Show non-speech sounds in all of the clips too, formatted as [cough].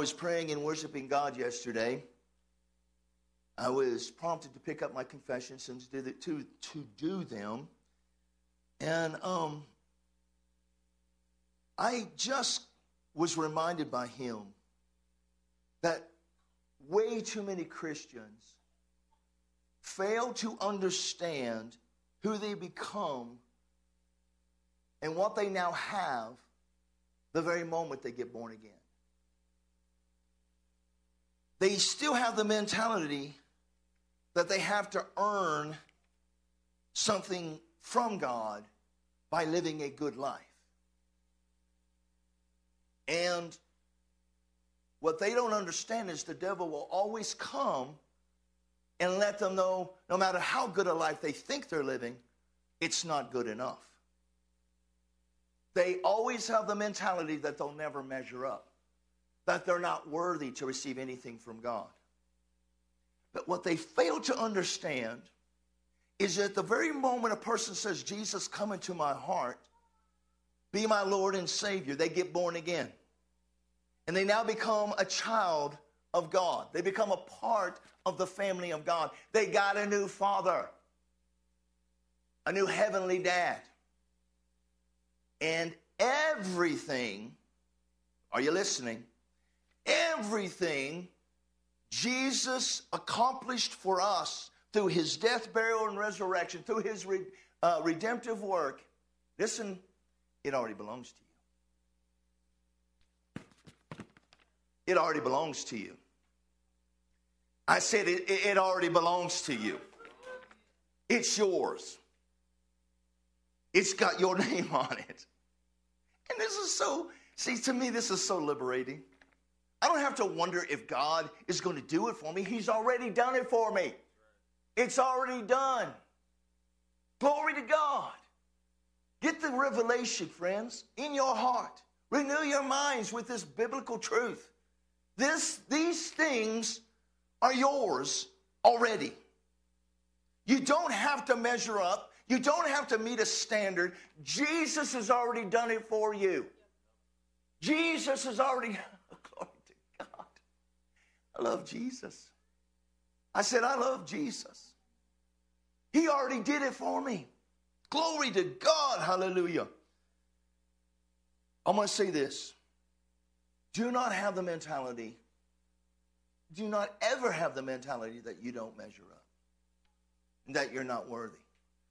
was praying and worshiping God yesterday, I was prompted to pick up my confessions and to, to, to do them. And um, I just was reminded by him that way too many Christians fail to understand who they become and what they now have the very moment they get born again. They still have the mentality that they have to earn something from God by living a good life. And what they don't understand is the devil will always come and let them know no matter how good a life they think they're living, it's not good enough. They always have the mentality that they'll never measure up, that they're not worthy to receive anything from God. But what they fail to understand is that the very moment a person says, Jesus, come into my heart, be my Lord and Savior, they get born again. And they now become a child of God. They become a part of the family of God. They got a new father, a new heavenly dad. And everything, are you listening? Everything Jesus accomplished for us through his death, burial, and resurrection, through his re, uh, redemptive work, listen, it already belongs to you. It already belongs to you. I said it, it already belongs to you. It's yours. It's got your [laughs] name on it. And this is so, see, to me, this is so liberating. I don't have to wonder if God is going to do it for me. He's already done it for me. It's already done. Glory to God. Get the revelation, friends, in your heart. Renew your minds with this biblical truth. This, these things are yours already. You don't have to measure up. You don't have to meet a standard. Jesus has already done it for you. Jesus has already. I love Jesus. I said, I love Jesus. He already did it for me. Glory to God. Hallelujah. I'm going to say this. Do not have the mentality do not ever have the mentality that you don't measure up and that you're not worthy.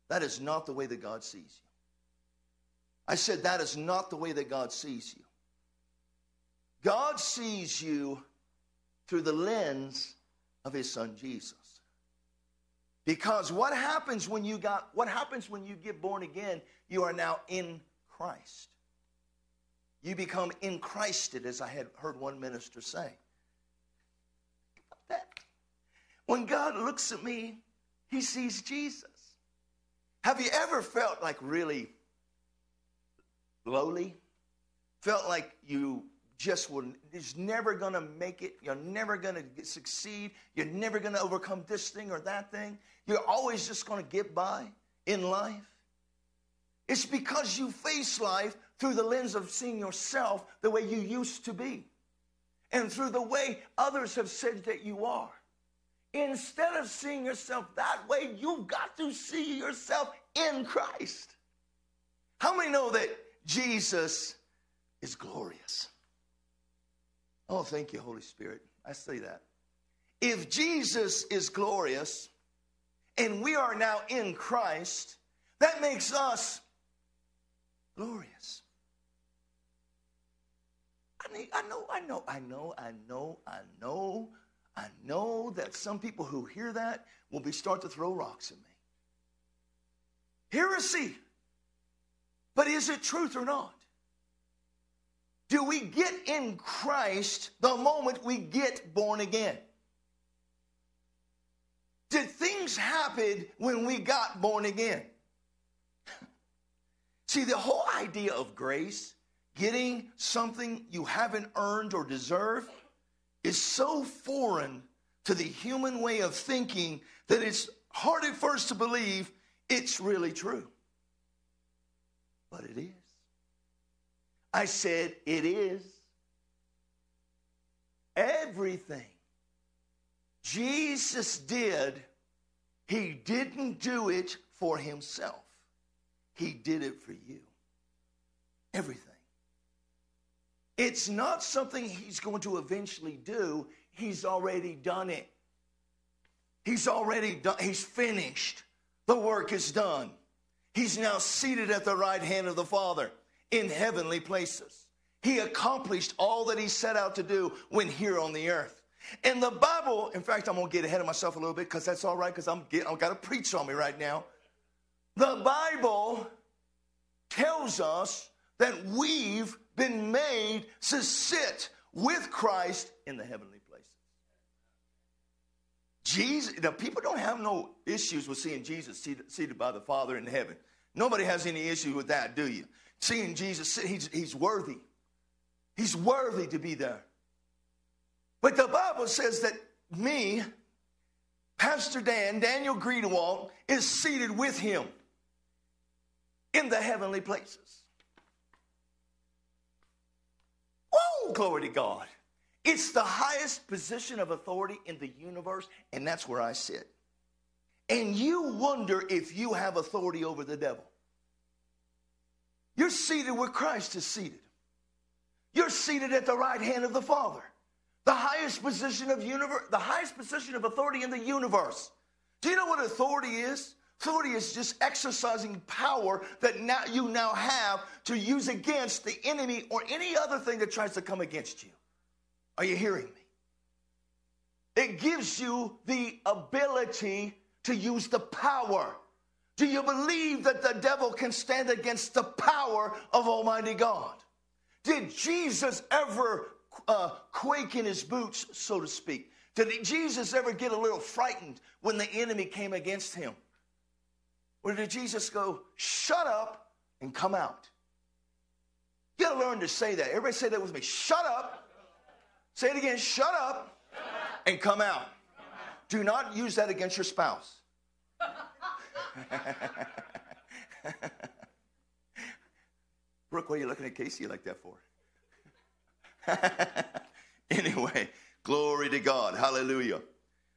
That is not the way that God sees you. I said that is not the way that God sees you. God sees you through the lens of his son Jesus. Because what happens when you got what happens when you get born again, you are now in Christ. You become in Christed, as I had heard one minister say. That When God looks at me, he sees Jesus. Have you ever felt like really lowly? Felt like you just will is never going to make it. You're never going to succeed. You're never going to overcome this thing or that thing. You're always just going to get by in life. It's because you face life through the lens of seeing yourself the way you used to be and through the way others have said that you are. Instead of seeing yourself that way, you've got to see yourself in Christ. How many know that Jesus is glorious? Oh, thank you, Holy Spirit. I say that. If Jesus is glorious and we are now in Christ, that makes us glorious. I, mean, I know, I know, I know, I know, I know I know that some people who hear that will be start to throw rocks at me. Heresy. But is it truth or not? Do we get in Christ the moment we get born again? Did things happen when we got born again? [laughs] See, the whole idea of grace, getting something you haven't earned or deserved, is so foreign to the human way of thinking that it's hard at first to believe it's really true. But it is. I said it is. everything Jesus did, he didn't do it for himself, he did it for you. Everything. It's not something he's going to eventually do, he's already done it. He's already done, he's finished. The work is done. He's now seated at the right hand of the Father in heavenly places. He accomplished all that he set out to do when here on the earth. And the Bible, in fact, I'm going to get ahead of myself a little bit because that's all right because I'm get, I've got to preach on me right now. The Bible tells us that we've been made to sit with Christ in the heavenly places. Jesus, now people don't have no issues with seeing Jesus seated, seated by the Father in heaven. Nobody has any issue with that, do you? Seeing Jesus, he's, he's worthy. He's worthy to be there. But the Bible says that me, Pastor Dan, Daniel Greenewald, is seated with him in the heavenly places. Oh, glory to God. It's the highest position of authority in the universe, and that's where I sit. And you wonder if you have authority over the devil. You're seated where Christ is seated. You're seated at the right hand of the Father. The highest position of universe, the highest position of authority in the universe. Do you know what authority is? Authority is just exercising power that now you now have to use against the enemy or any other thing that tries to come against you. Are you hearing me? It gives you the ability to use the power. Do you believe that the devil can stand against the power of Almighty God? Did Jesus ever uh, quake in his boots, so to speak? Did Jesus ever get a little frightened when the enemy came against him? Or did Jesus go, shut up and come out? You gotta learn to say that. Everybody say that with me. Shut up. Say it again. Shut up and come out. Do not use that against your spouse. [laughs] Brooke, what are you looking at Casey like that for? [laughs] anyway, glory to God. Hallelujah.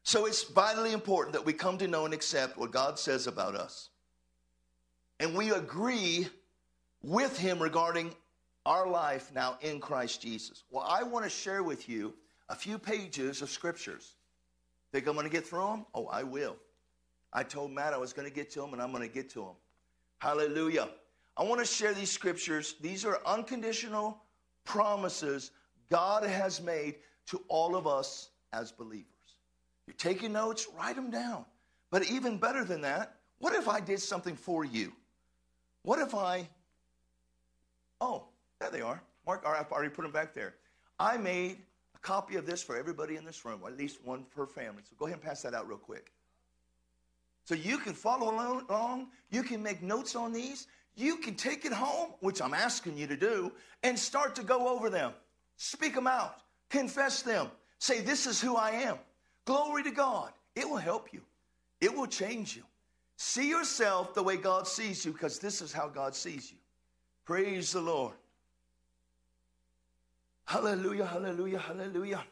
So it's vitally important that we come to know and accept what God says about us. And we agree with Him regarding our life now in Christ Jesus. Well, I want to share with you a few pages of scriptures. Think I'm going to get through them? Oh, I will. I told Matt I was going to get to him, and I'm going to get to him. Hallelujah. I want to share these scriptures. These are unconditional promises God has made to all of us as believers. You're taking notes, write them down. But even better than that, what if I did something for you? What if I, oh, there they are. Mark, I've already put them back there. I made a copy of this for everybody in this room, or at least one per family. So go ahead and pass that out real quick. So you can follow along. You can make notes on these. You can take it home, which I'm asking you to do, and start to go over them. Speak them out. Confess them. Say, This is who I am. Glory to God. It will help you, it will change you. See yourself the way God sees you because this is how God sees you. Praise the Lord. Hallelujah, hallelujah, hallelujah.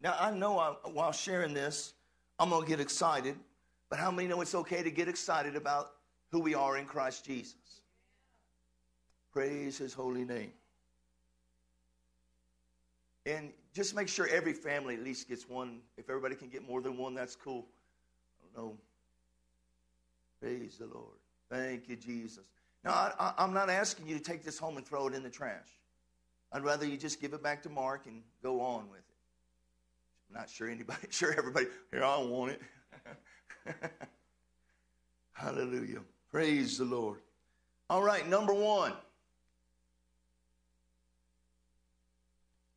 Now, I know I, while sharing this, I'm going to get excited, but how many know it's okay to get excited about who we are in Christ Jesus? Praise his holy name. And just make sure every family at least gets one. If everybody can get more than one, that's cool. I don't know. Praise the Lord. Thank you, Jesus. Now, I, am not asking you to take this home and throw it in the trash. I'd rather you just give it back to Mark and go on with it. I'm not sure anybody, [laughs] sure everybody, here, I want it. [laughs] Hallelujah. Praise the Lord. All right, number one.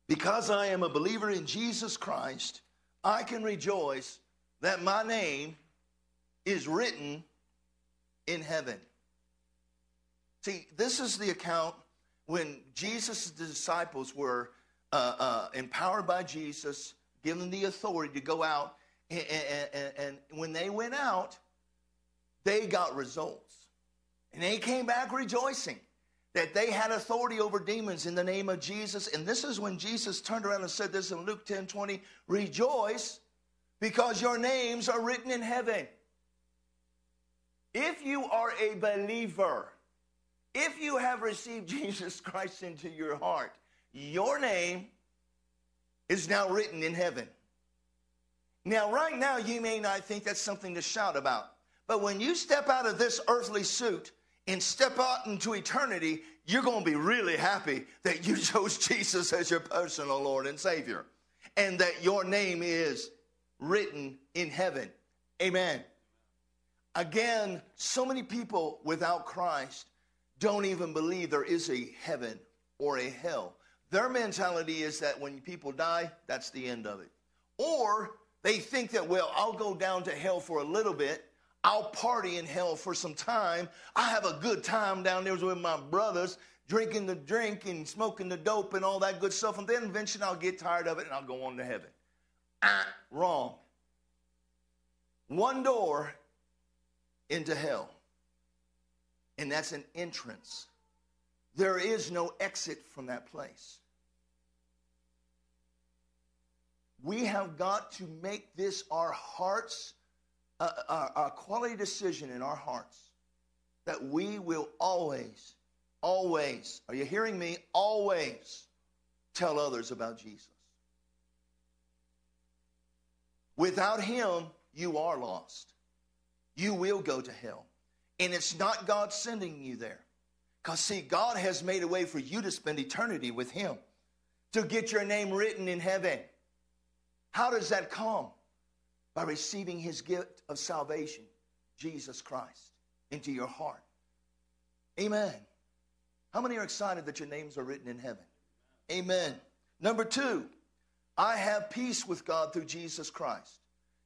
Because I am a believer in Jesus Christ, I can rejoice that my name is written in heaven. See, this is the account when Jesus' disciples were uh, uh, empowered by Jesus, given the authority to go out, and, and, and when they went out, they got results. And they came back rejoicing. that they had authority over demons in the name of Jesus. And this is when Jesus turned around and said this in Luke 10 20 Rejoice because your names are written in heaven. If you are a believer, if you have received [laughs] Jesus Christ into your heart, your name is now written in heaven. Now, right now, you may not think that's something to shout about. But when you step out of this earthly suit and step out into eternity, you're going to be really happy that you [laughs] chose Jesus as your personal Lord and Savior and that your name is written in heaven. Amen. Again, so many people without Christ don't even believe there is a heaven or a hell. Their mentality is that when people die, that's the end of it. Or they think that, well, I'll go down to hell for a little bit. I'll party in hell for some time. I have a good time down there with my brothers, drinking the drink and smoking the dope and all that good stuff. And then eventually I'll get tired of it and I'll go on to heaven. Ah, wrong. One door into hell, and that's an entrance. There is no exit from that place. We have got to make this our hearts, uh, our, our quality decision in our hearts that we will always, always, are you hearing me? Always tell others about Jesus. Without Him, you are lost. You will go to hell. And it's not God sending you there. Because, see, God has made a way for you to spend eternity with Him, to get your name written in heaven. How does that come? By receiving his gift of salvation, Jesus Christ, into your heart. Amen. How many are excited that your names are written in heaven? Amen. Number two, I have peace with God through Jesus Christ.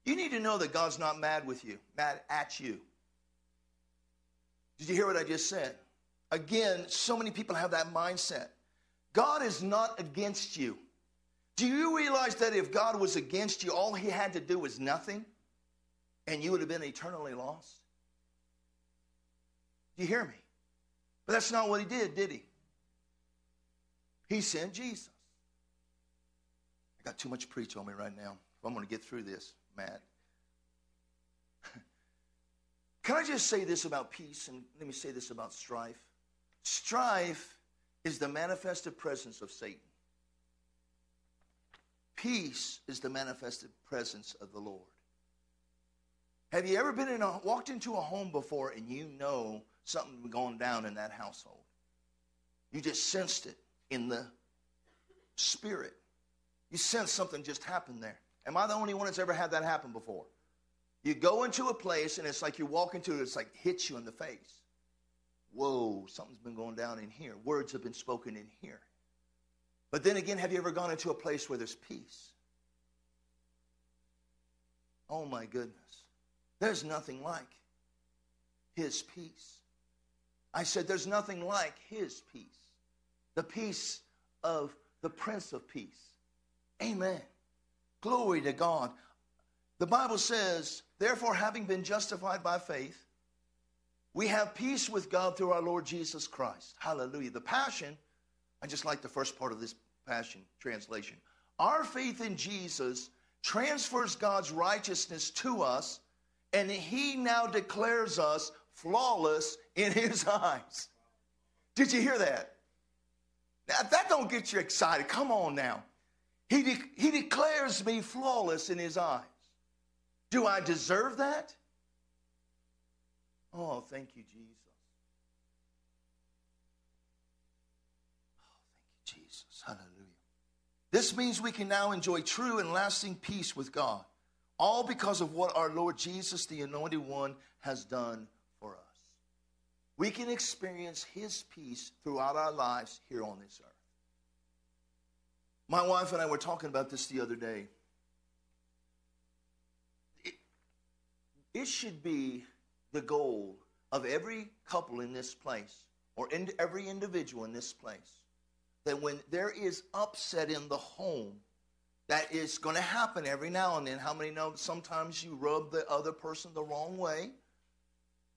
You need to know that God's not mad with you, mad at you. Did you hear what I just said? Again, so many people have that mindset. God is not against you. Do you realize that if God was against you, all he had to do was nothing and you would have been eternally lost? Do you hear me? But that's not what he did, did he? He sent Jesus. I got too much preach on me right now. I'm going to get through this, Matt. [laughs] Can I just say this about peace and let me say this about strife? Strife is the manifested presence of Satan. Peace is the manifested presence of the Lord. Have you ever been in a, walked into a home before and you know something going down in that household? You just sensed it in the spirit. You sense something just happened there. Am I the only one that's ever had that happen before? You go into a place and it's like you walk into it, it's like hits you in the face. Whoa, something's been going down in here. Words have been spoken in here. But then again, have you ever gone into a place where there's peace? Oh my goodness. There's nothing like his peace. I said, there's nothing like his peace. The peace of the Prince of Peace. Amen. Glory to God. The Bible says, therefore, having been justified by faith, we have peace with God through our Lord Jesus Christ. Hallelujah. The Passion I just like the first part of this Passion translation. Our faith in Jesus transfers God's righteousness to us, and He now declares us flawless in His [laughs] eyes. Did you hear that? Now, that don't get you excited. Come on now. He, de- he declares me flawless in His eyes. Do I deserve that? Oh, thank you, Jesus. Hallelujah. This means we can now enjoy true and lasting peace with God, all because of what our Lord Jesus, the Anointed One, has done for us. We can experience His peace throughout our lives here on this earth. My wife and I were talking about this the other day. It, it should be the goal of every couple in this place, or in, every individual in this place, that when there is upset in the home, that is going to happen every now and then. How many know sometimes you rub the other person the wrong way?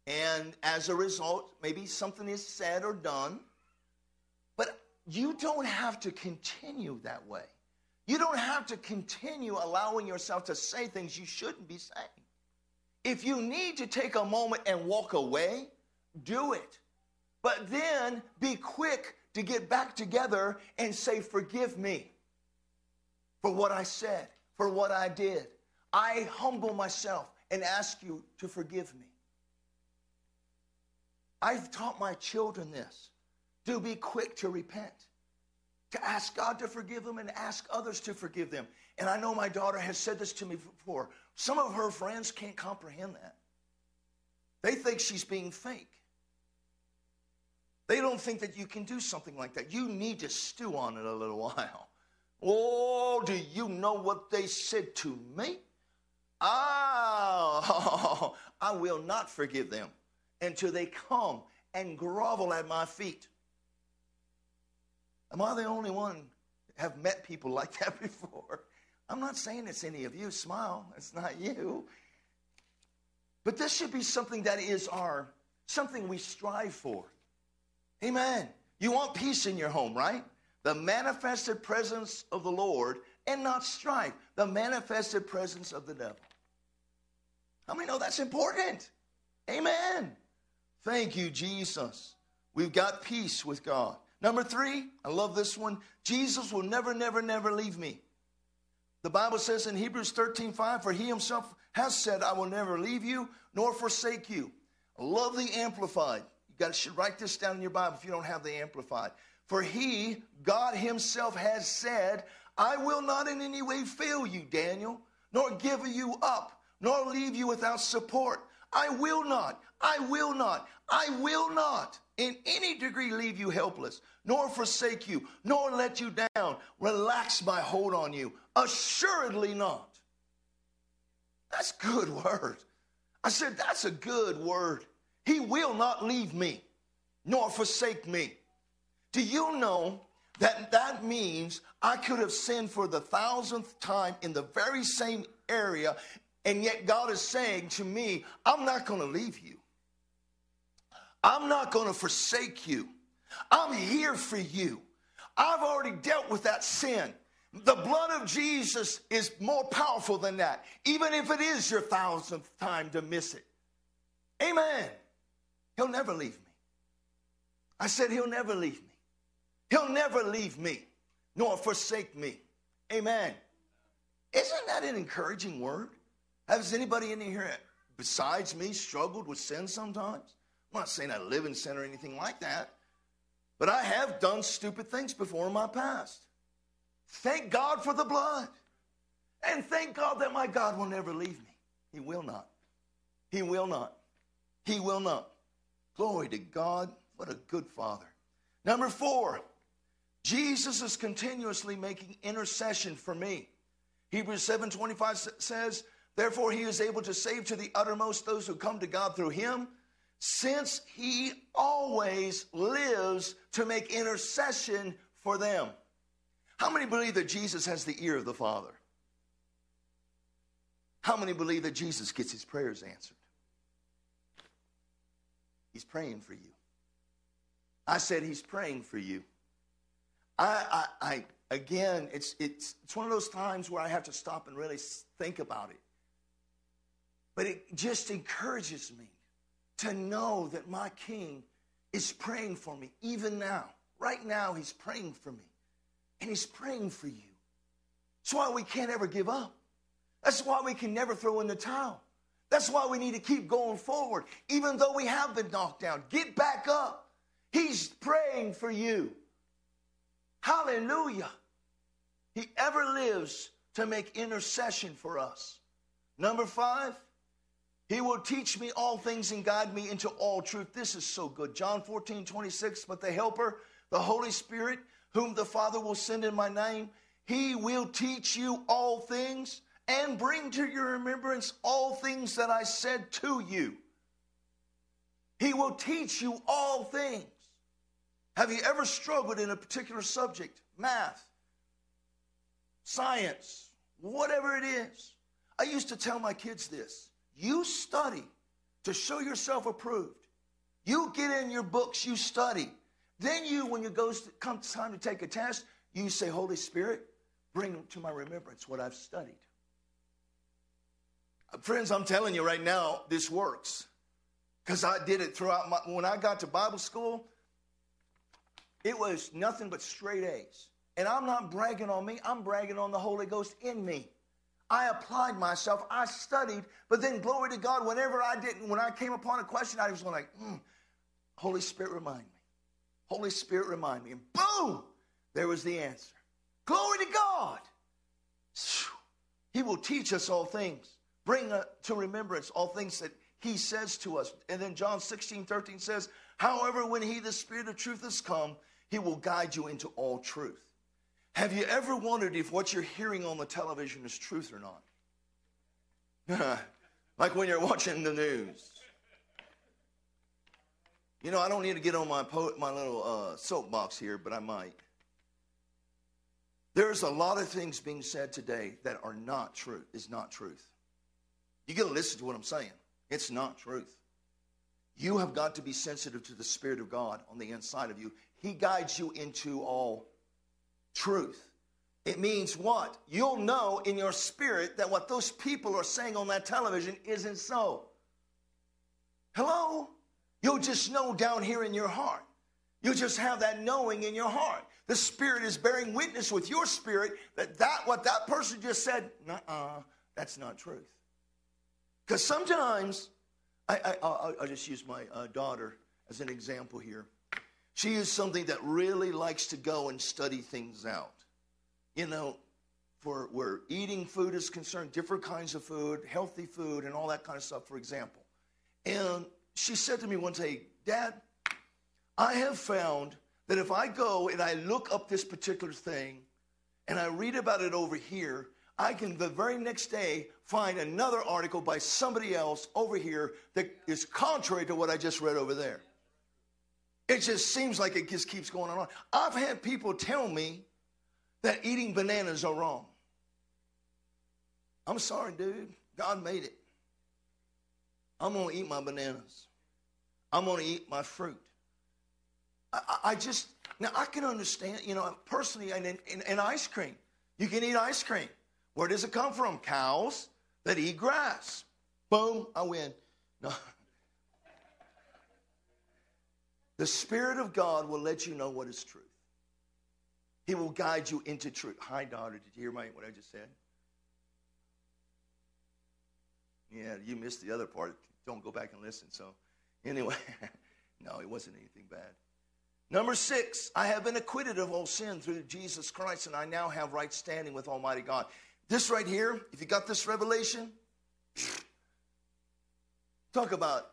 And as a result, maybe something is said or done But you don't have to continue that way. You don't have to continue allowing yourself to say things you shouldn't be saying. If you need to take a moment and walk away, do it. But then be quick to get back together and say, Forgive me for what I said, for what I did. I humble myself and ask you to forgive me. I've taught my children this to be quick to repent, to ask God to forgive them and ask others to forgive them. And I know my daughter has said this to me before. Some of her friends can't comprehend that. They think she's being fake. They don't think that you can do something like that. You need to stew on it a little [laughs] while. Oh, do you know what they said to me? Oh, [laughs] I will not forgive them until they come and grovel at my feet. Am I the only one have met people like that [laughs] before? I'm not saying it's any of you. Smile. It's not you. But this should be something that is our something we strive for. Amen. You want peace in your home, right? The manifested presence of the Lord and not strife. The manifested presence of the devil. How many know that's important? Amen. Thank you, Jesus. We've got peace with God. Number three, I love this one. Jesus will never, never, never leave me. The Bible says in Hebrews 13 5, for he himself has said, I will never leave you nor forsake you. I love the Amplified. You should write this down in your Bible if you don't have the Amplified. For he, God himself, has said, I will not in any way fail you, Daniel, nor give you up, nor leave you without support. I will not, I will not, I will not in any degree leave you helpless, nor forsake you, nor let you down, relax my hold on you. Assuredly not. That's good word. I said, that's a good word. He will not leave me, nor forsake me. Do you know that that means I could have sinned for the thousandth time in the very same area, and yet God is saying to me, I'm not going to leave you. I'm not going to forsake you. I'm here for you. I've already dealt with that sin. The blood of Jesus is more powerful than that, even if it is your thousandth time to miss it. Amen. He'll never leave me. I said, He'll never leave me. He'll never leave me nor forsake me. Amen. Isn't that an encouraging word? Has anybody in here besides me struggled with sin sometimes? I'm not saying I live in sin or anything like that, but I have done stupid things before in my past. Thank God for the blood. And thank God that my God will never leave me. He will not. He will not. He will not. Glory to God. What a good father. Number four, Jesus is continuously making intercession for me. Hebrews 7:25 says, "Therefore he is able to save to the uttermost those who come to God through him, since he always lives to make intercession for them. How many believe that Jesus has the ear of the Father? How many believe that Jesus gets his prayers answered? He's praying for you. I said he's praying for you. I, I, I again, it's, it's, it's one of those times where I have to stop and really think about it. But it just encourages me to know that my King is praying for me, even now. Right now, He's praying for me, and He's praying for you. That's why we can't ever give up. That's why we can never throw in the towel. That's why we need to keep going forward, even though we have been knocked down. Get back up. He's praying for you. Hallelujah. He ever lives to make intercession for us. Number five, he will teach me all things and guide me into all truth. This is so good. John 14, 26. But the Helper, the Holy Spirit, whom the Father will send in my name, he will teach you all things and bring to your remembrance all things that I said to you. He will teach you all things. Have you ever struggled in a particular subject? Math, science, whatever it is. I used to tell my kids this you study to show yourself approved. You get in your books, you study. Then you, when it goes to, comes time to take a test, you say, Holy Spirit, bring to my remembrance what I've studied. Friends, I'm telling you right now, this works. Because I did it throughout my, when I got to Bible school, it was nothing but straight A's. And I'm not bragging on me, I'm bragging on the Holy Ghost in me. I applied myself, I studied, but then glory to God, whenever I didn't, when I came upon a question, I was going like, mm, Holy Spirit, remind me. Holy Spirit, remind me. And boom, there was the answer. Glory to God. He will teach us all things, bring to remembrance all things that He says to us. And then John 16, 13 says, However, when He, the Spirit of truth, has come, He will guide you into all truth. Have you ever wondered if what you're hearing on the television is truth or not? [laughs] like when you're watching the news. You know, I don't need to get on my, po- my little uh, soapbox here, but I might. There's a lot of things being said today that are not true, is not truth. You got to listen to what I'm saying. It's not truth. You have got to be sensitive to the Spirit of God on the inside of you. He guides you into all truth. It means what? You'll know in your spirit that what those people are saying on that television isn't so. Hello? You'll just know down here in your heart. You'll just have that knowing in your heart. The Spirit is bearing witness with your spirit that, that what that person just said, uh that's not truth. Because sometimes, I, I, will just use my uh, daughter as an example here. She is something that really likes to go and study things out. You know, for where eating food is concerned, different kinds of food, healthy food, and all that kind of stuff, for example. And she said to me one day, Dad, I have found that if I go and I look up this particular thing and I read about it over here, I can the very next day find another article by somebody else over here that is contrary to what I just read over there. It just seems like it just keeps going on. I've had people tell me that eating bananas are wrong. I'm sorry, dude. God made it. I'm going to eat my bananas. I'm going to eat my fruit. I, I, just, now I can understand, you know, personally, and in, in ice cream, you can eat ice cream. Where does it come from? Cows that eat grass. Boom, I win. No. The Spirit of God will let you know what is truth. He will guide you into truth. Hi, daughter. Did you hear my, what I just said? Yeah, you missed the other part. Don't go back and listen. So, anyway, [laughs] no, it wasn't anything bad. Number six, I have been acquitted of all sin through Jesus Christ, and I now have right standing with Almighty God. This right here, if you got this revelation, talk about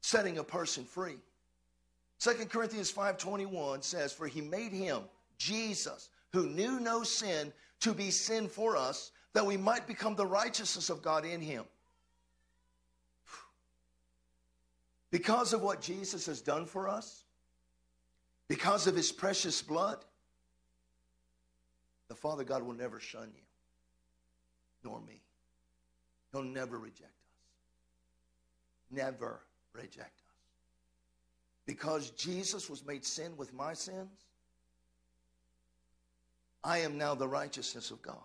setting a person free. 2 Corinthians 5:21 says, "For he made him, Jesus, who knew no sin, to be sin for us, that we might become the righteousness of God in him." Because of what Jesus has done for us, because of his precious blood, the Father God will never shun you, nor me. He'll never reject us. Never reject us because Jesus was made sin with my sins, I am now the righteousness of God.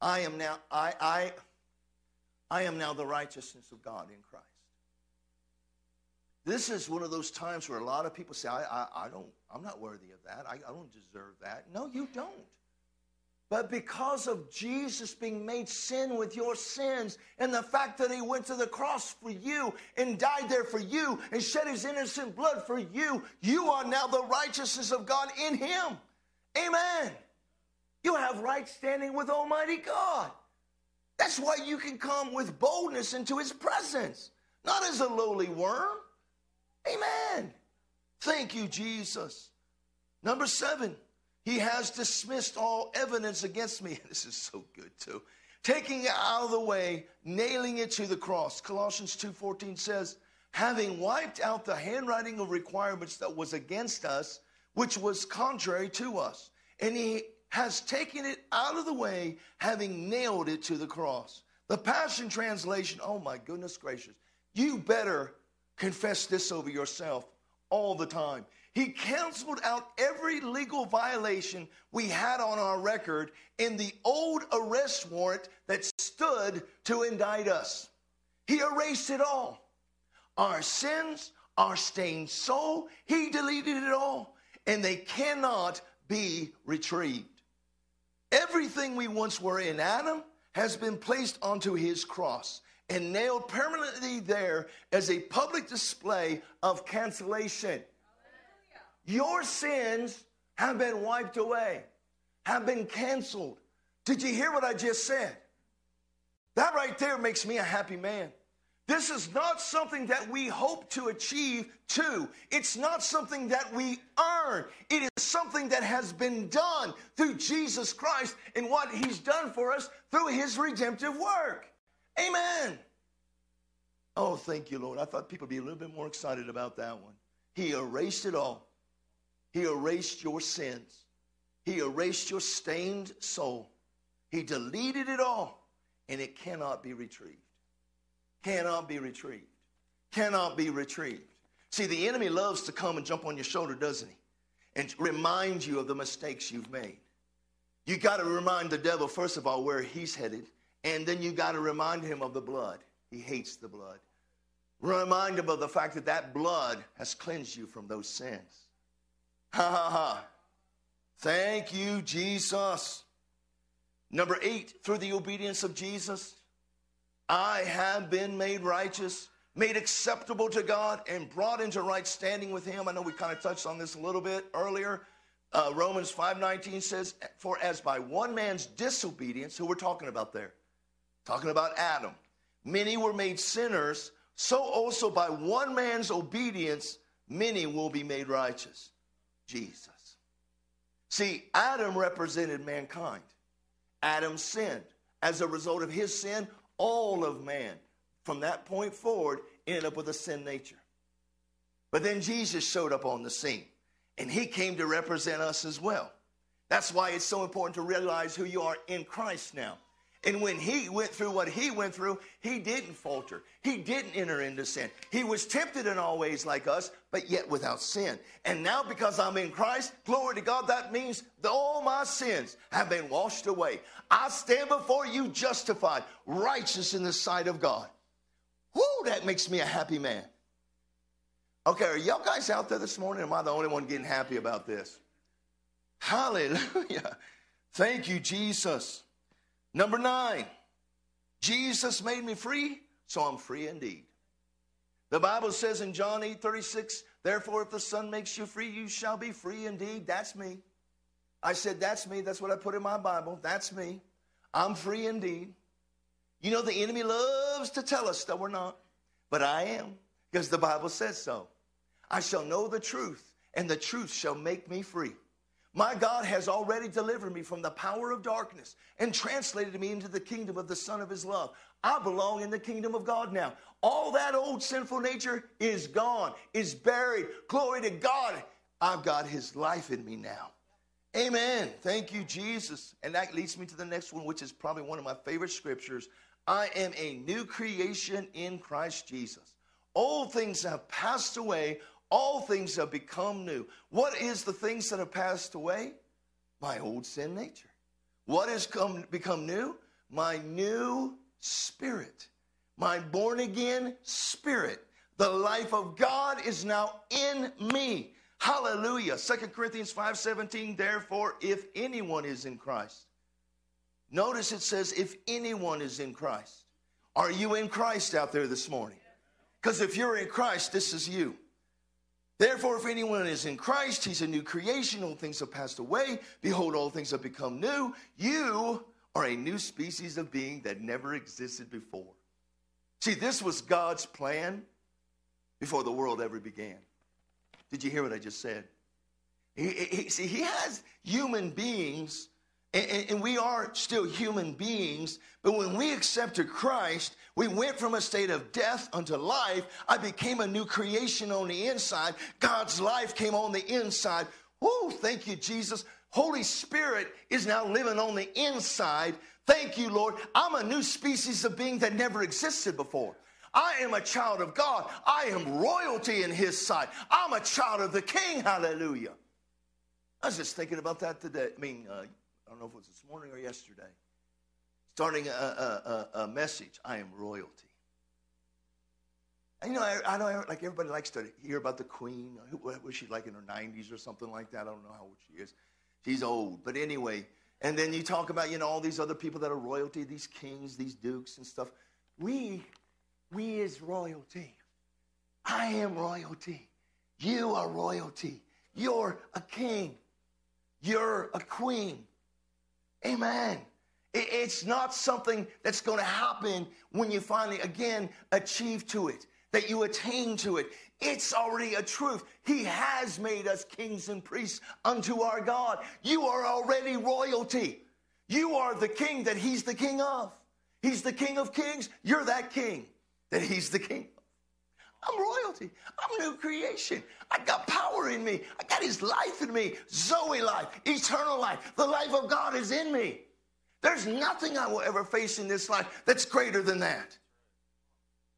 I am now I I I am now the righteousness of God in Christ. This is one of those times where a lot of people say, I, I, I don't, I'm not worthy of that. I, I don't deserve that. No, you don't. But because of Jesus being made sin with your sins and the fact that he went to the cross for you and died there for you and shed his innocent blood for you, you are now the righteousness of God in him. Amen. You have right standing with Almighty God. That's why you can come with boldness into his presence, not as a lowly worm. Amen. Thank you, Jesus. Number seven. He has dismissed all evidence against me. [laughs] This is so good too. Taking it out of the way, nailing it to the cross. Colossians 2:14 says, having wiped out the handwriting of requirements that was against us, which was contrary to us. And he has taken it out of the way, having nailed it to the cross. The Passion Translation, oh my goodness gracious, you better confess this over yourself all the time. He canceled out every legal violation we had on our record in the old arrest warrant that stood to indict us. He erased it all. Our sins, our stained soul, He deleted it all, and they cannot be retrieved. Everything we once were in Adam has been placed onto His cross and nailed permanently there as a public display of cancellation. Your sins have been wiped away, have been canceled. Did you hear what I just said? That right there makes me a happy man. This is not something that we hope to achieve too. It's not something that we earn. It is something that has been done through Jesus Christ and what he's done for us through his redemptive work. Amen. Oh, thank you, Lord. I thought people would be a little bit more excited about that one. He erased it all. He erased your sins. He erased your stained soul. He deleted it all, and it cannot be retrieved. Cannot be retrieved. Cannot be retrieved. See, the enemy loves to come and jump on your shoulder, doesn't he? And remind you of the mistakes you've made. You got to remind the devil, first of all, where he's headed, and then you got to remind him of the blood. He hates the blood. Remind him of the fact that that blood has cleansed you from those sins. Ha ha ha. Thank you, Jesus. Number eight, through the obedience of Jesus, I have been made righteous, made acceptable to God, and brought into right standing with Him. I know we kind of touched on this a little bit earlier. Uh, Romans 5:19 says, "For as by one man's disobedience, who we're talking about there, talking about Adam, many were made sinners, so also by one man's obedience, many will be made righteous." Jesus. See, Adam represented mankind. Adam sinned. As a result of his sin, all of man from that point forward ended up with a sin nature. But then Jesus showed up on the scene and he came to represent us as well. That's why it's so important to realize who you are in Christ now. And when he went through what he went through, he didn't falter. He didn't enter into sin. He was tempted in all ways like us, but yet without sin. And now, because I'm in Christ, glory to God, that means that all my sins have been washed away. I stand before you justified, righteous in the sight of God. Whoo, that makes me a happy man. Okay, are y'all guys out there this morning? Am I the only one getting happy about this? Hallelujah. Thank you, Jesus. Number nine, Jesus made me free, so I'm free indeed. The Bible says in John 8 36, therefore, if the Son makes you free, you shall be free indeed. That's me. I said, That's me. That's what I put in my Bible. That's me. I'm free indeed. You know, the enemy loves to tell us that we're not, but I am because the Bible says so. I shall know the truth, and the truth shall make me free. My God has already delivered me from the power of darkness and translated me into the kingdom of the Son of His love. I belong in the kingdom of God now. All that old sinful nature is gone, is buried. Glory to God. I've got His life in me now. Amen. Thank you, Jesus. And that leads me to the next one, which is probably one of my favorite scriptures. I am a new creation in Christ Jesus. Old things have passed away all things have become new. What is the things that have passed away? My old sin nature. What has come, become new? My new spirit. My born again spirit. The life of God is now in me. Hallelujah. Second Corinthians 5:17, therefore, if anyone is in Christ. Notice it says, if anyone is in Christ. Are you in Christ out there this morning? Because if you're in Christ, this is you. Therefore, if anyone is in Christ, he's a new creation. All things have passed away. Behold, all things have become new. You are a new species of being that never existed before. See, this was God's plan before the world ever began. Did you hear what I just said? He, he, see, he has human beings and, and, we are still human beings, but when we accepted Christ, we went from a state of death unto life. I became a new creation on the inside. God's life came on the inside. Oh, thank you, Jesus. Holy Spirit is now living on the inside. Thank you, Lord. I'm a new species of being that never existed before. I am a child of God. I am royalty in His sight. I'm a child of the King. Hallelujah. I was just thinking about that today. I mean, uh, I don't know if it was this morning or yesterday. Starting a, a, a, message I am royalty. And you know, I, I, know like everybody likes to hear about the queen. What was she like in her 90s or something like that? I don't know how old she is. She's old. But anyway, and then you talk about, you know, all these other people that are royalty, these kings, these dukes and stuff. We, we is royalty. I am royalty. You are royalty. You're a king. You're a queen. Amen. It's not something that's going to happen when you finally, again, achieve to it that you attain to it. It's already a truth. He has made us kings and priests unto our God. You are already royalty. You are the king that He's the king of. He's the king of kings. You're that king that He's the king of. I'm royalty. I'm new creation. I got power in me. I got His life in me. Zoe life, eternal life. The life of God is in me. There's nothing I will ever face in this life that's greater than that.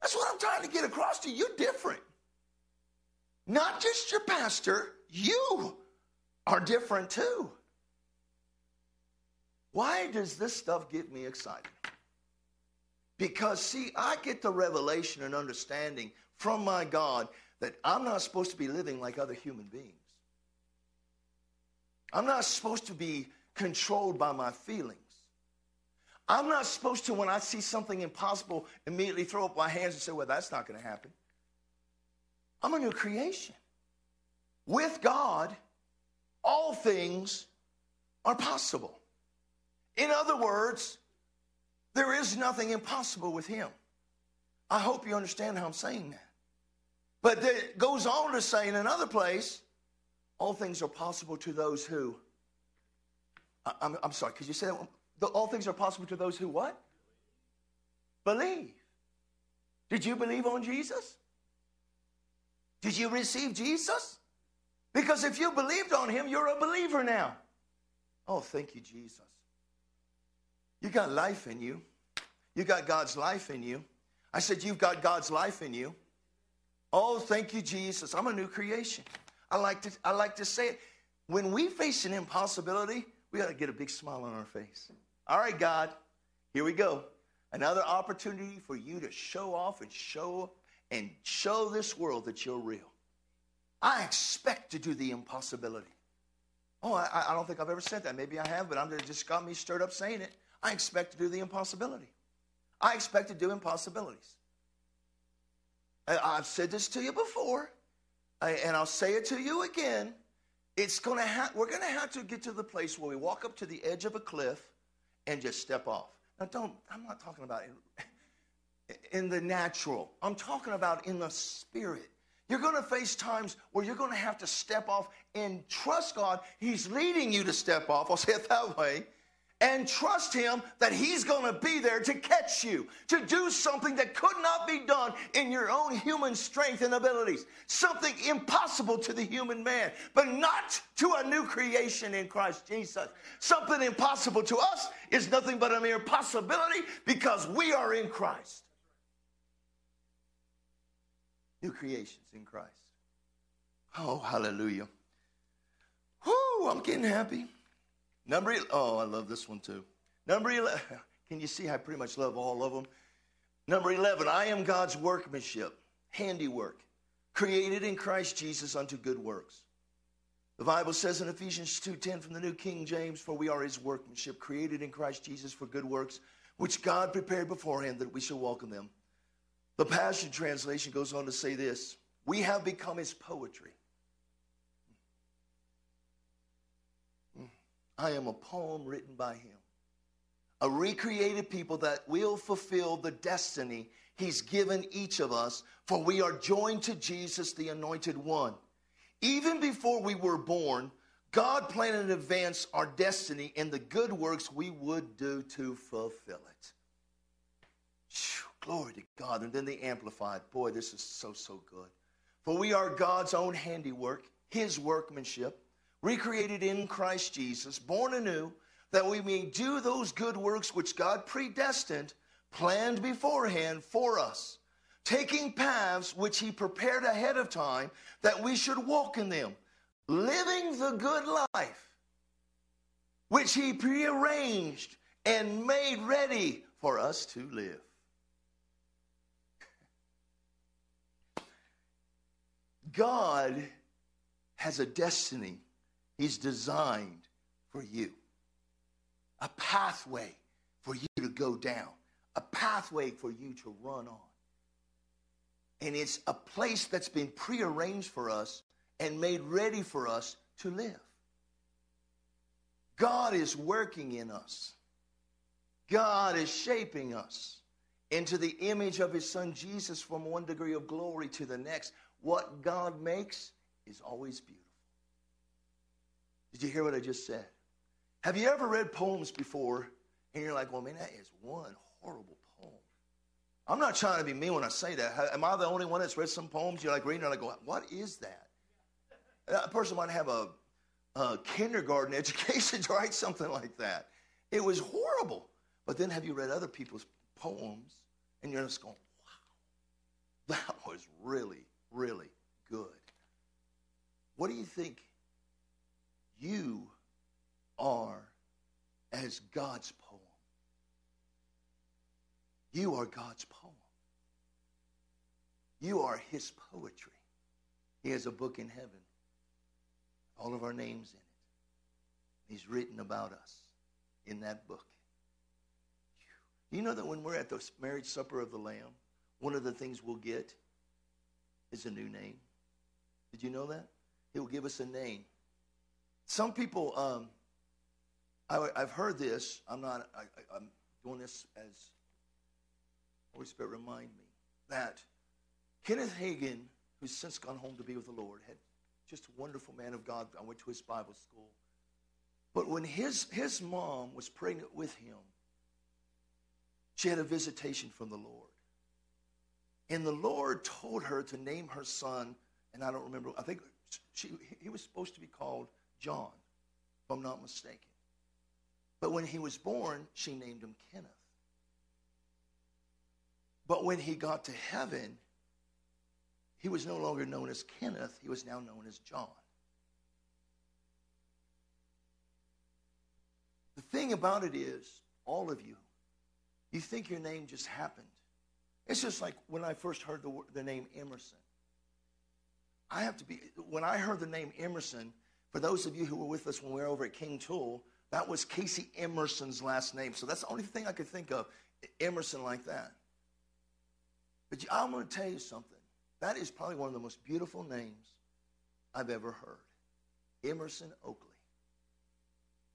That's what I'm trying to get across to you. You're different. Not just your pastor, you are different too. Why does this stuff get me excited? Because, see, I get the revelation and understanding from my God that I'm not supposed to be living like other human beings. I'm not supposed to be controlled by my feelings. I'm not supposed to, when I see something impossible, immediately throw up my hands and say, well, that's not going to happen. I'm a new creation. With God, all things are possible. In other words, there is nothing impossible with Him. I hope you understand how I'm saying that. But it goes on to say in another place, all things are possible to those who. I, am I'm sorry, could you say that? The, all things are possible to those who what? Believe. Did you believe on Jesus? Did you receive Jesus? Because if you believed on him, you're a believer now. Oh, thank you, Jesus. You got life in you. You got God's life in you. I said, You've got God's life in you. Oh, thank you, Jesus. I'm a new creation. I like to, I like to say it. When we face an impossibility, we got to get a big smile on our face. All right, God, here we go. Another opportunity for you to show off and show and show this world that you're real. I expect to do the impossibility. Oh, I, I don't think I've ever said that. Maybe I have, but I'm just got me stirred up saying it. I expect to do the impossibility. I expect to do impossibilities. I've said this to you before, and I'll say it to you again. It's to ha- we're going to have to get to the place where we walk up to the edge of a cliff and just step off. Now, don't, I'm not talking about in, [laughs] in the natural, I'm talking about in the spirit. You're going to face times where you're going to have to step off and trust God. He's leading you to step off. I'll say it that way and trust Him that He's going to be there to catch you, to do something that could not be done in your own human strength and abilities. Something impossible to the human man, but not to a new creation in Christ Jesus. Something impossible to us is nothing but a mere possibility because we are in Christ. New creations in Christ. Oh, hallelujah. Whoo, I'm getting happy. Number, oh, I love this one too. Number 11, [laughs] can you see I pretty much love all of them? Number 11, I am God's workmanship, handiwork, created in Christ Jesus unto good works. The Bible says in Ephesians 2:10 from the New King James, for we are his workmanship, created in Christ Jesus for good works, which God prepared beforehand that we should walk in them. The Passion Translation goes on to say this We have become his poetry I am a poem written by him. A recreated people that will fulfill the destiny he's given each of us, for we are joined to Jesus, the anointed one. Even before we were born, God planned in advance our destiny and the good works we would do to fulfill it. Whew, glory to God. And then the Amplified. Boy, this is so, so good. For we are God's own handiwork, his workmanship recreated in Christ Jesus, born anew, that we may do those good works which God predestined, planned beforehand for us, taking paths which he prepared ahead of time that we should walk in them, living the good life which he prearranged and made ready for us to live. God has a destiny He's designed for you, a pathway for you to go down, a pathway for you to run on. And it's a place that's been prearranged for us and made ready for us to live. God is working in us. God is shaping us into the image of his son Jesus from one degree of glory to the next. What God makes is always beautiful. Did you hear what I just said? Have you ever read poems before and you're like, well, man, that is one horrible poem? I'm not trying to be mean when I say that. Am I the only one that's read some poems? You're like reading, and I go, what is that? A person might have a, a kindergarten [laughs] education to write something like that. It was horrible. But then have you read other people's poems and you're just going, wow, [laughs] that was really, really good. What do you think you are as God's poem? You are God's poem. You are His poetry. He has a book in heaven, all of our names in it. He's written about us in that book. You know that when we're at the marriage supper of the Lamb, one of the things we'll get is a new name? Did you know that? He will give us a name. Some people, um, I, have heard this. I'm not. I, am doing this as Holy Spirit remind me that Kenneth Hagin, who's since gone home to be with the Lord, had just a wonderful man of God. I went to his Bible school. But when his his mom was pregnant with him, she had a visitation from the Lord. And the Lord told her to name her son, and I don't remember, I think she, he was supposed to be called John, if I'm not mistaken. But when he was born, she named him Kenneth. But when he got to heaven, he was no longer known as Kenneth, he was now known as John. The thing about it is, all of you, you think your name just happened. It's just like when I first heard the, the name Emerson. I have to be, when I heard the name Emerson, for those of you who were with us when we were over at King Tool, that was Casey Emerson's last name. So that's the only thing I could think of, Emerson like that. But I'm going to tell you something. That is probably one of the most beautiful names I've ever heard. Emerson Oakley.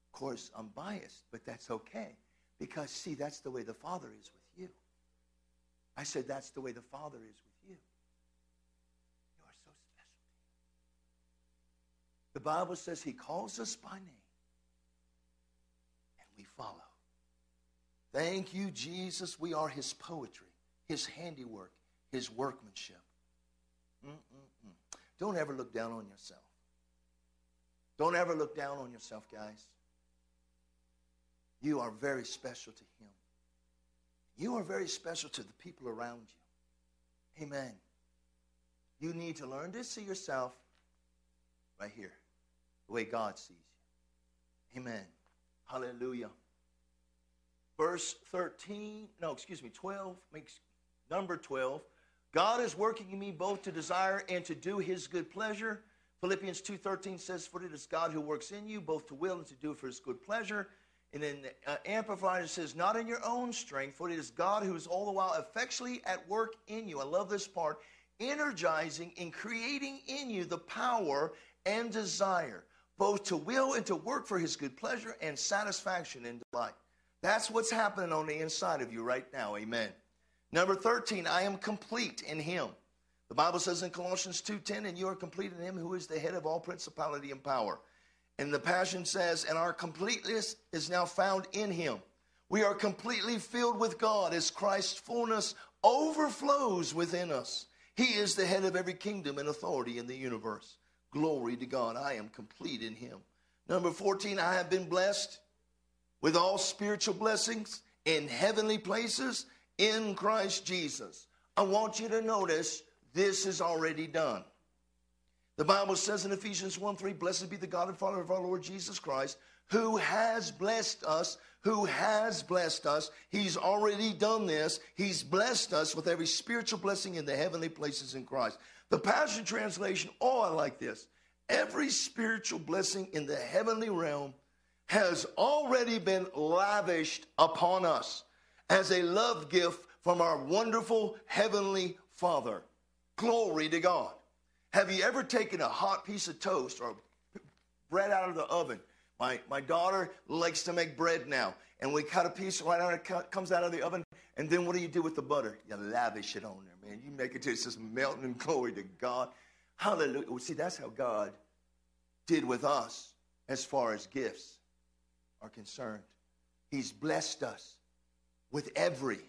Of course, I'm biased, but that's okay because, see, that's the way the Father is with you. I said, that's the way the Father is with you. You are so special. The Bible says He calls us by name, and we follow. Thank you, Jesus. We are His poetry, His handiwork, His workmanship. Mm-mm-mm. Don't ever look down on yourself. Don't ever look down on yourself, guys. You are very special to Him. You are very special to the people around you. Amen. You need to learn to see yourself right here, the way God sees you. Amen. Hallelujah. Verse 13, no, excuse me, 12 makes number 12. God is working in me both to desire and to do his good pleasure. Philippians 2:13 says, "For it is God who works in you both to will and to do for his good pleasure." And then uh, Amplified it says, Not in your own strength, for it is God who is all the while effectually at work in you. I love this part. Energizing and creating in you the power and desire, both to will and to work for his good pleasure and satisfaction and delight. That's what's happening on the inside of you right now. Amen. Number 13, I am complete in him. The Bible says in Colossians 2:10, and you are complete in him who is the head of all principality and power. And the Passion says, and our completeness is now found in him. We are completely filled with God as Christ's fullness overflows within us. He is the head of every kingdom and authority in the universe. Glory to God. I am complete in him. Number 14, I have been blessed with all spiritual blessings in heavenly places in Christ Jesus. I want you to notice this is already done. The Bible says in Ephesians 1 3, Blessed be the God and Father of our Lord Jesus Christ, who has blessed us, who has blessed us. He's already done this. He's blessed us with every spiritual blessing in the heavenly places in Christ. The Passion Translation, oh, I like this. Every spiritual blessing in the heavenly realm has already been lavished upon us as a love gift from our wonderful heavenly Father. Glory to God. Have you ever taken a hot piece of toast or bread out of the oven? My, my daughter likes to make bread now, and we cut a piece right out, it comes out of the oven, and then what do you do with the butter? You lavish it on there, man. You make it just this melting glory to God. Hallelujah. Well, see, that's how God did with us as far as gifts are concerned. He's blessed us with every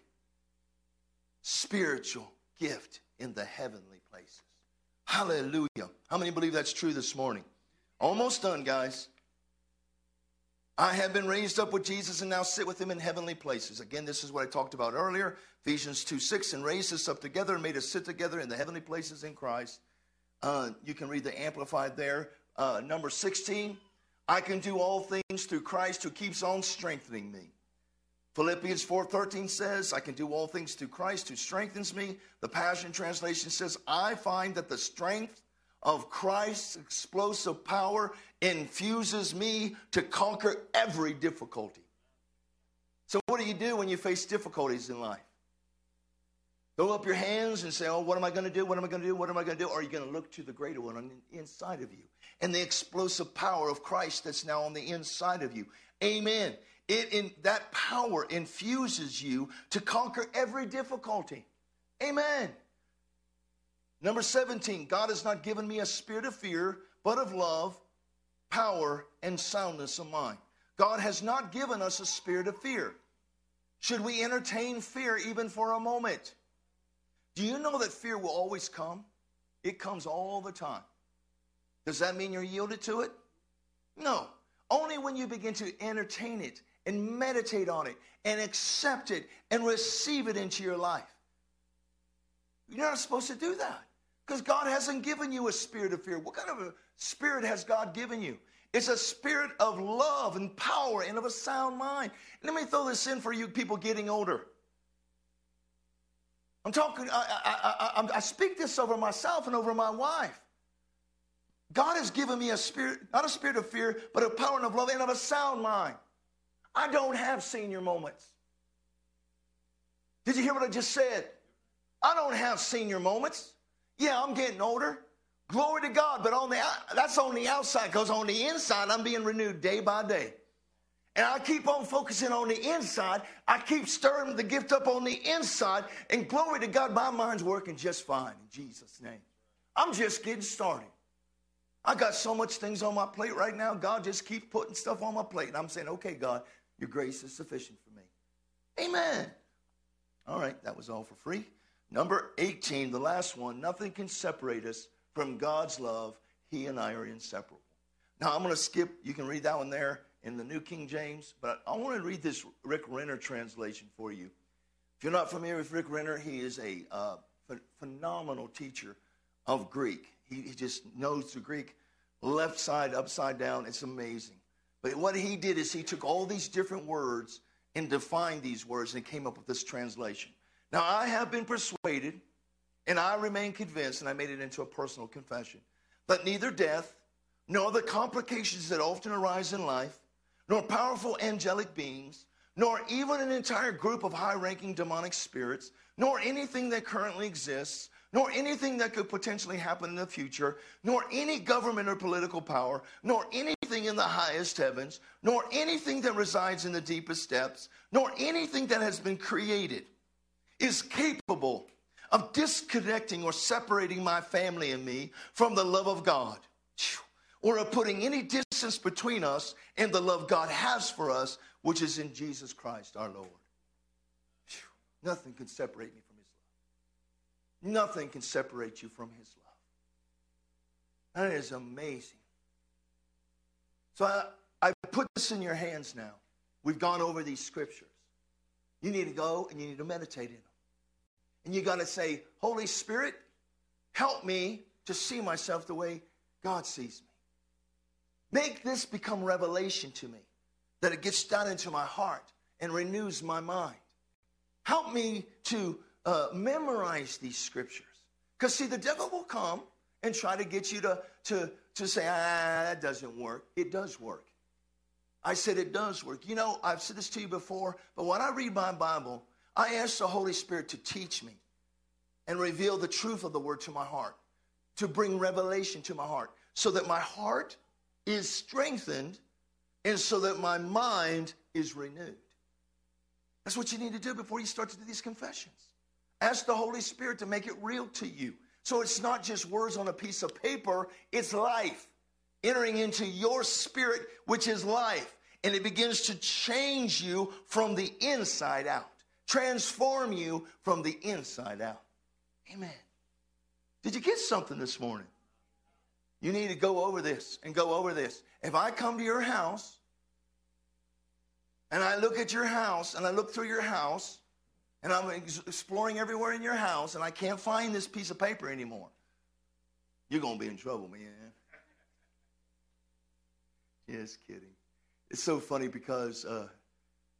spiritual gift in the heavenly places. Hallelujah. How many believe that's true this morning? Almost done, guys. I have been raised up with Jesus and now sit with him in heavenly places. Again, this is what I talked about earlier. Ephesians 2 6, and raised us up together and made us sit together in the heavenly places in Christ. Uh, you can read the Amplified there. Uh, number 16, I can do all things through Christ who keeps on strengthening me. Philippians 4:13 says, I can do all things through Christ who strengthens me. The Passion Translation says, I find that the strength of Christ's explosive power infuses me to conquer every difficulty. So, what do you do when you face difficulties in life? Throw up your hands and say, Oh, what am I going to do? What am I going to do? What am I going to do? Or are you going to look to the greater one on the inside of you and the explosive power of Christ that's now on the inside of you? Amen. It in that power infuses you to conquer every difficulty. Amen. Number 17, God has not given me a spirit of fear, but of love, power, and soundness of mind. God has not given us a spirit of fear. Should we entertain fear even for a moment? Do you know that fear will always come? It comes all the time. Does that mean you're yielded to it? No. Only when you begin to entertain it and meditate on it and accept it and receive it into your life. You're not supposed to do that. Because God hasn't given you a spirit of fear. What kind of a spirit has God given you? It's a spirit of love and power and of a sound mind. Let me throw this in for you people getting older. I'm talking, I, I, I, I, speak this over myself and over my wife. God has given me a spirit, not a spirit of fear, but a power and of love and of a sound mind. I don't have senior moments. Did you hear what I just said? I don't have senior moments. Yeah, I'm getting older. Glory to God, but on the that's on the outside because on the inside I'm being renewed day by day. And I keep on focusing on the inside. I keep stirring the gift up on the inside. And glory to God, my mind's working just fine in Jesus' name. I'm just getting started. I got so much things on my plate right now. God just keeps putting stuff on my plate. And I'm saying, okay, God, your grace is sufficient for me. Amen. All right, that was all for free. Number 18, the last one, nothing can separate us from God's love. He and I are inseparable. Now, I'm going to skip, you can read that one there in the New King James, but I want to read this Rick Renner translation for you. If you're not familiar with Rick Renner, he is a uh, ph- phenomenal teacher of Greek. He, he just knows the Greek left side, upside down. It's amazing. But what he did is he took all these different words and defined these words and came up with this translation. Now, I have been persuaded, and I remain convinced, and I made it into a personal confession, that neither death, nor the complications that often arise in life, nor powerful angelic beings, nor even an entire group of high ranking demonic spirits, nor anything that currently exists, nor anything that could potentially happen in the future, nor any government or political power, nor anything in the highest heavens, nor anything that resides in the deepest depths, nor anything that has been created is capable of disconnecting or separating my family and me from the love of God, or of putting any distance between us and the love God has for us, which is in Jesus Christ our Lord. Nothing can separate me from His love. Nothing can separate you from His love. That is amazing. So I, I put this in your hands now. We've gone over these scriptures. You need to go and you need to meditate in them. And you got to say, Holy Spirit, help me to see myself the way God sees me. Make this become revelation to me, that it gets down into my heart and renews my mind. Help me to uh, memorize these scriptures. Because, see, the devil will come and try to get you to, to, to say, ah, that doesn't work. It does work. I said it does work. You know, I've said this to you before, but when I read my Bible, I ask the Holy Spirit to teach me and reveal the truth of the word to my heart, to bring revelation to my heart, so that my heart is strengthened and so that my mind is renewed. That's what you need to do before you start to do these confessions. Ask the Holy Spirit to make it real to you. So it's not just words on a piece of paper, it's life entering into your spirit, which is life. And it begins to change you from the inside out, transform you from the inside out. Amen. Did you get something this morning? You need to go over this and go over this. If I come to your house and I look at your house and I look through your house and I'm exploring everywhere in your house and I can't find this piece of paper anymore, you're going to be in trouble, man. Just kidding. It's so funny because uh,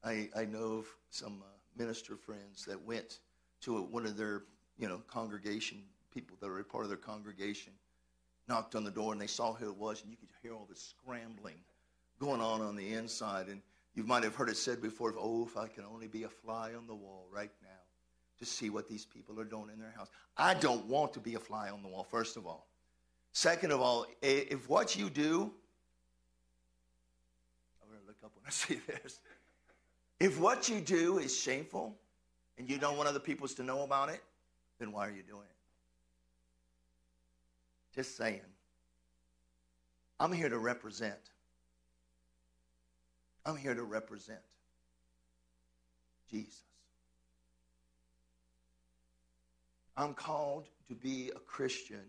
I, I know of some uh, minister friends that went to a, one of their, you know, congregation people that are a part of their congregation, knocked on the door and they saw who it was, and you could hear all this scrambling going on on the inside. And you might have heard it said before, "Oh, if I can only be a fly on the wall right now to see what these people are doing in their house." I don't want to be a fly on the wall. First of all, second of all, if what you do I'm going to look up when I [laughs] see this. If what you do is shameful and you don't want other people to know about it, then why are you doing it? Just saying. I'm here to represent. I'm here to represent Jesus. I'm called to be a Christian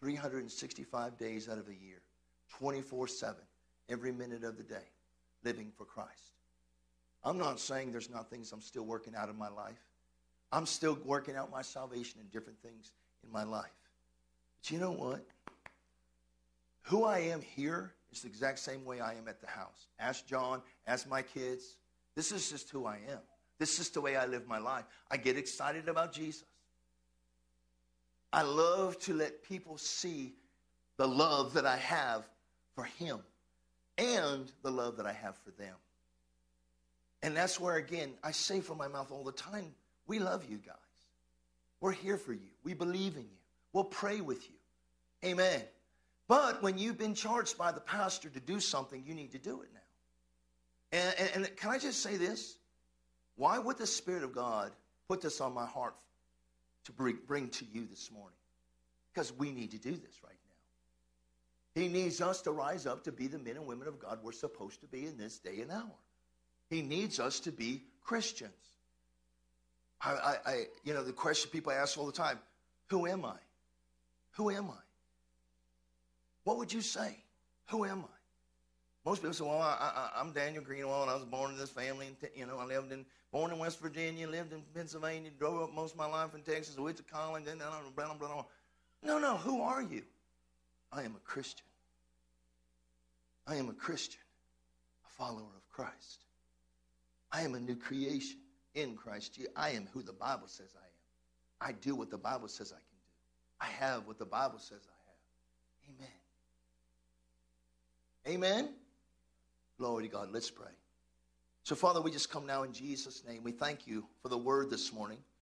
365 days out of the year, 24 7, every minute of the day living for Christ. I'm not saying there's not things I'm still working out in my life. I'm still working out my salvation in different things in my life. But you know what? Who I am here is the exact same way I am at the house. Ask John, ask my kids. This is just who I am. This is the way I live my life. I get excited about Jesus. I love to let people see the love that I have for him and the love that I have for them. And that's where, again, I say from my mouth all the time we love you guys. We're here for you. We believe in you. We'll pray with you. Amen. But when you've been charged by the pastor to do something, you need to do it now. And, and, and can I just say this? Why would the Spirit of God put this on my heart to bring, bring to you this morning? Because we need to do this right now. he needs us to rise up to be the men and women of God we're supposed to be in this day and hour. He needs us to be Christians. I, I, I, you know, the question people ask all the time Who am I? Who am I? What would you say? Who am I? Most people say, "Well, I, am Daniel Greenwald, I was born in this family. And you know, I lived in, born in West Virginia, lived in Pennsylvania, drove up most of my life in Texas, went to college, and blah blah blah blah." No, no. Who are you? I am a Christian. I am a Christian, a follower of Christ. I am a new creation in Christ. Jesus. I am who the Bible says I am. I do what the Bible says I can do. I have what the Bible says I have. Amen. Amen. Glory to God. Let's pray. So, Father, we just come now in Jesus' name. We thank you for the word this morning.